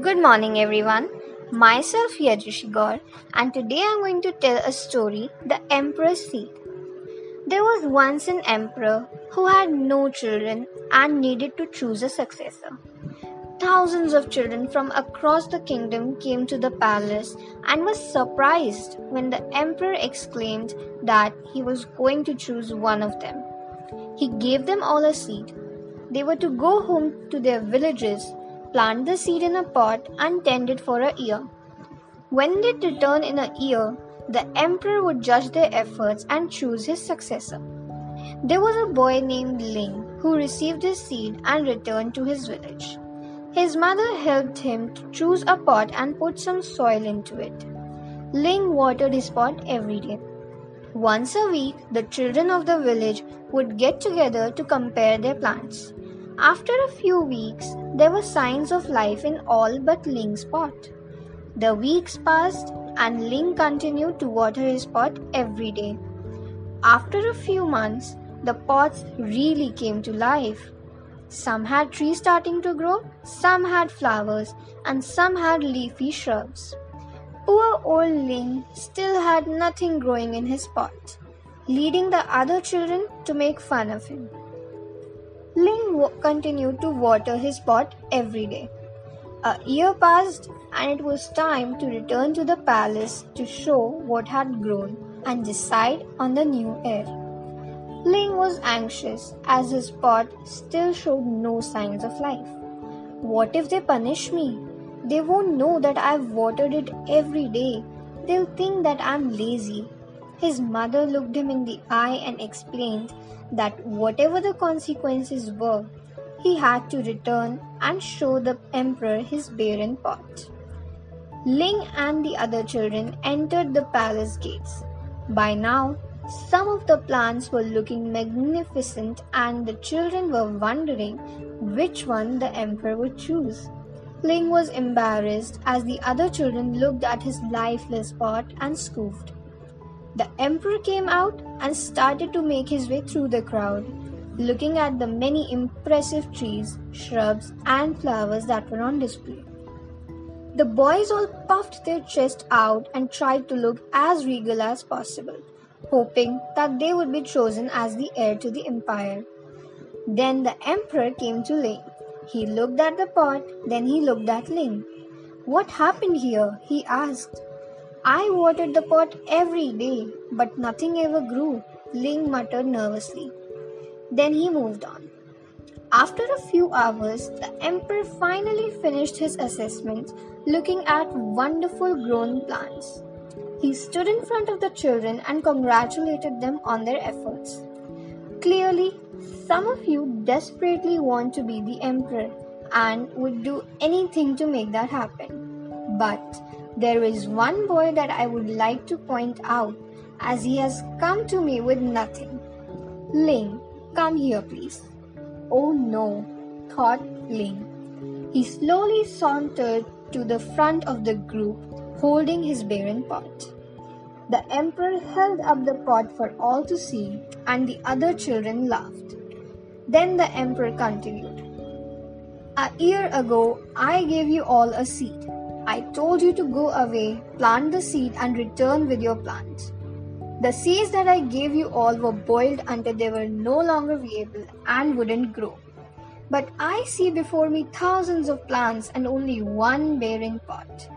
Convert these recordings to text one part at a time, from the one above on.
Good morning, everyone. Myself Yajushi Gaur, and today I'm going to tell a story The Emperor's Seed. There was once an emperor who had no children and needed to choose a successor. Thousands of children from across the kingdom came to the palace and was surprised when the emperor exclaimed that he was going to choose one of them. He gave them all a seed. They were to go home to their villages plant the seed in a pot and tend it for a year. When they return in a year, the emperor would judge their efforts and choose his successor. There was a boy named Ling who received his seed and returned to his village. His mother helped him to choose a pot and put some soil into it. Ling watered his pot every day. Once a week, the children of the village would get together to compare their plants. After a few weeks, there were signs of life in all but Ling's pot. The weeks passed and Ling continued to water his pot every day. After a few months, the pots really came to life. Some had trees starting to grow, some had flowers, and some had leafy shrubs. Poor old Ling still had nothing growing in his pot, leading the other children to make fun of him. Ling continued to water his pot every day. A year passed, and it was time to return to the palace to show what had grown and decide on the new heir. Ling was anxious as his pot still showed no signs of life. What if they punish me? They won't know that I've watered it every day. They'll think that I'm lazy. His mother looked him in the eye and explained that whatever the consequences were, he had to return and show the emperor his barren pot. Ling and the other children entered the palace gates. By now, some of the plants were looking magnificent, and the children were wondering which one the emperor would choose. Ling was embarrassed as the other children looked at his lifeless pot and scoffed. The emperor came out and started to make his way through the crowd, looking at the many impressive trees, shrubs, and flowers that were on display. The boys all puffed their chests out and tried to look as regal as possible, hoping that they would be chosen as the heir to the empire. Then the emperor came to Ling. He looked at the pot, then he looked at Ling. What happened here? he asked. I watered the pot every day, but nothing ever grew, Ling muttered nervously. Then he moved on. After a few hours, the emperor finally finished his assessment, looking at wonderful grown plants. He stood in front of the children and congratulated them on their efforts. Clearly, some of you desperately want to be the emperor and would do anything to make that happen. But there is one boy that I would like to point out as he has come to me with nothing. Ling, come here, please. Oh no, thought Ling. He slowly sauntered to the front of the group, holding his barren pot. The emperor held up the pot for all to see, and the other children laughed. Then the emperor continued. A year ago, I gave you all a seat. I told you to go away, plant the seed, and return with your plant. The seeds that I gave you all were boiled until they were no longer viable and wouldn't grow. But I see before me thousands of plants and only one bearing pot.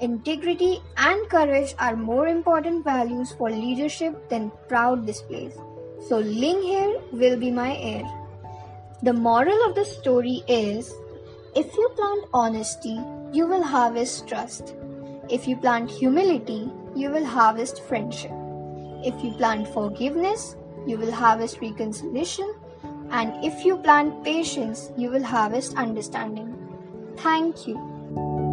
Integrity and courage are more important values for leadership than proud displays. So Ling here will be my heir. The moral of the story is if you plant honesty, you will harvest trust. If you plant humility, you will harvest friendship. If you plant forgiveness, you will harvest reconciliation. And if you plant patience, you will harvest understanding. Thank you.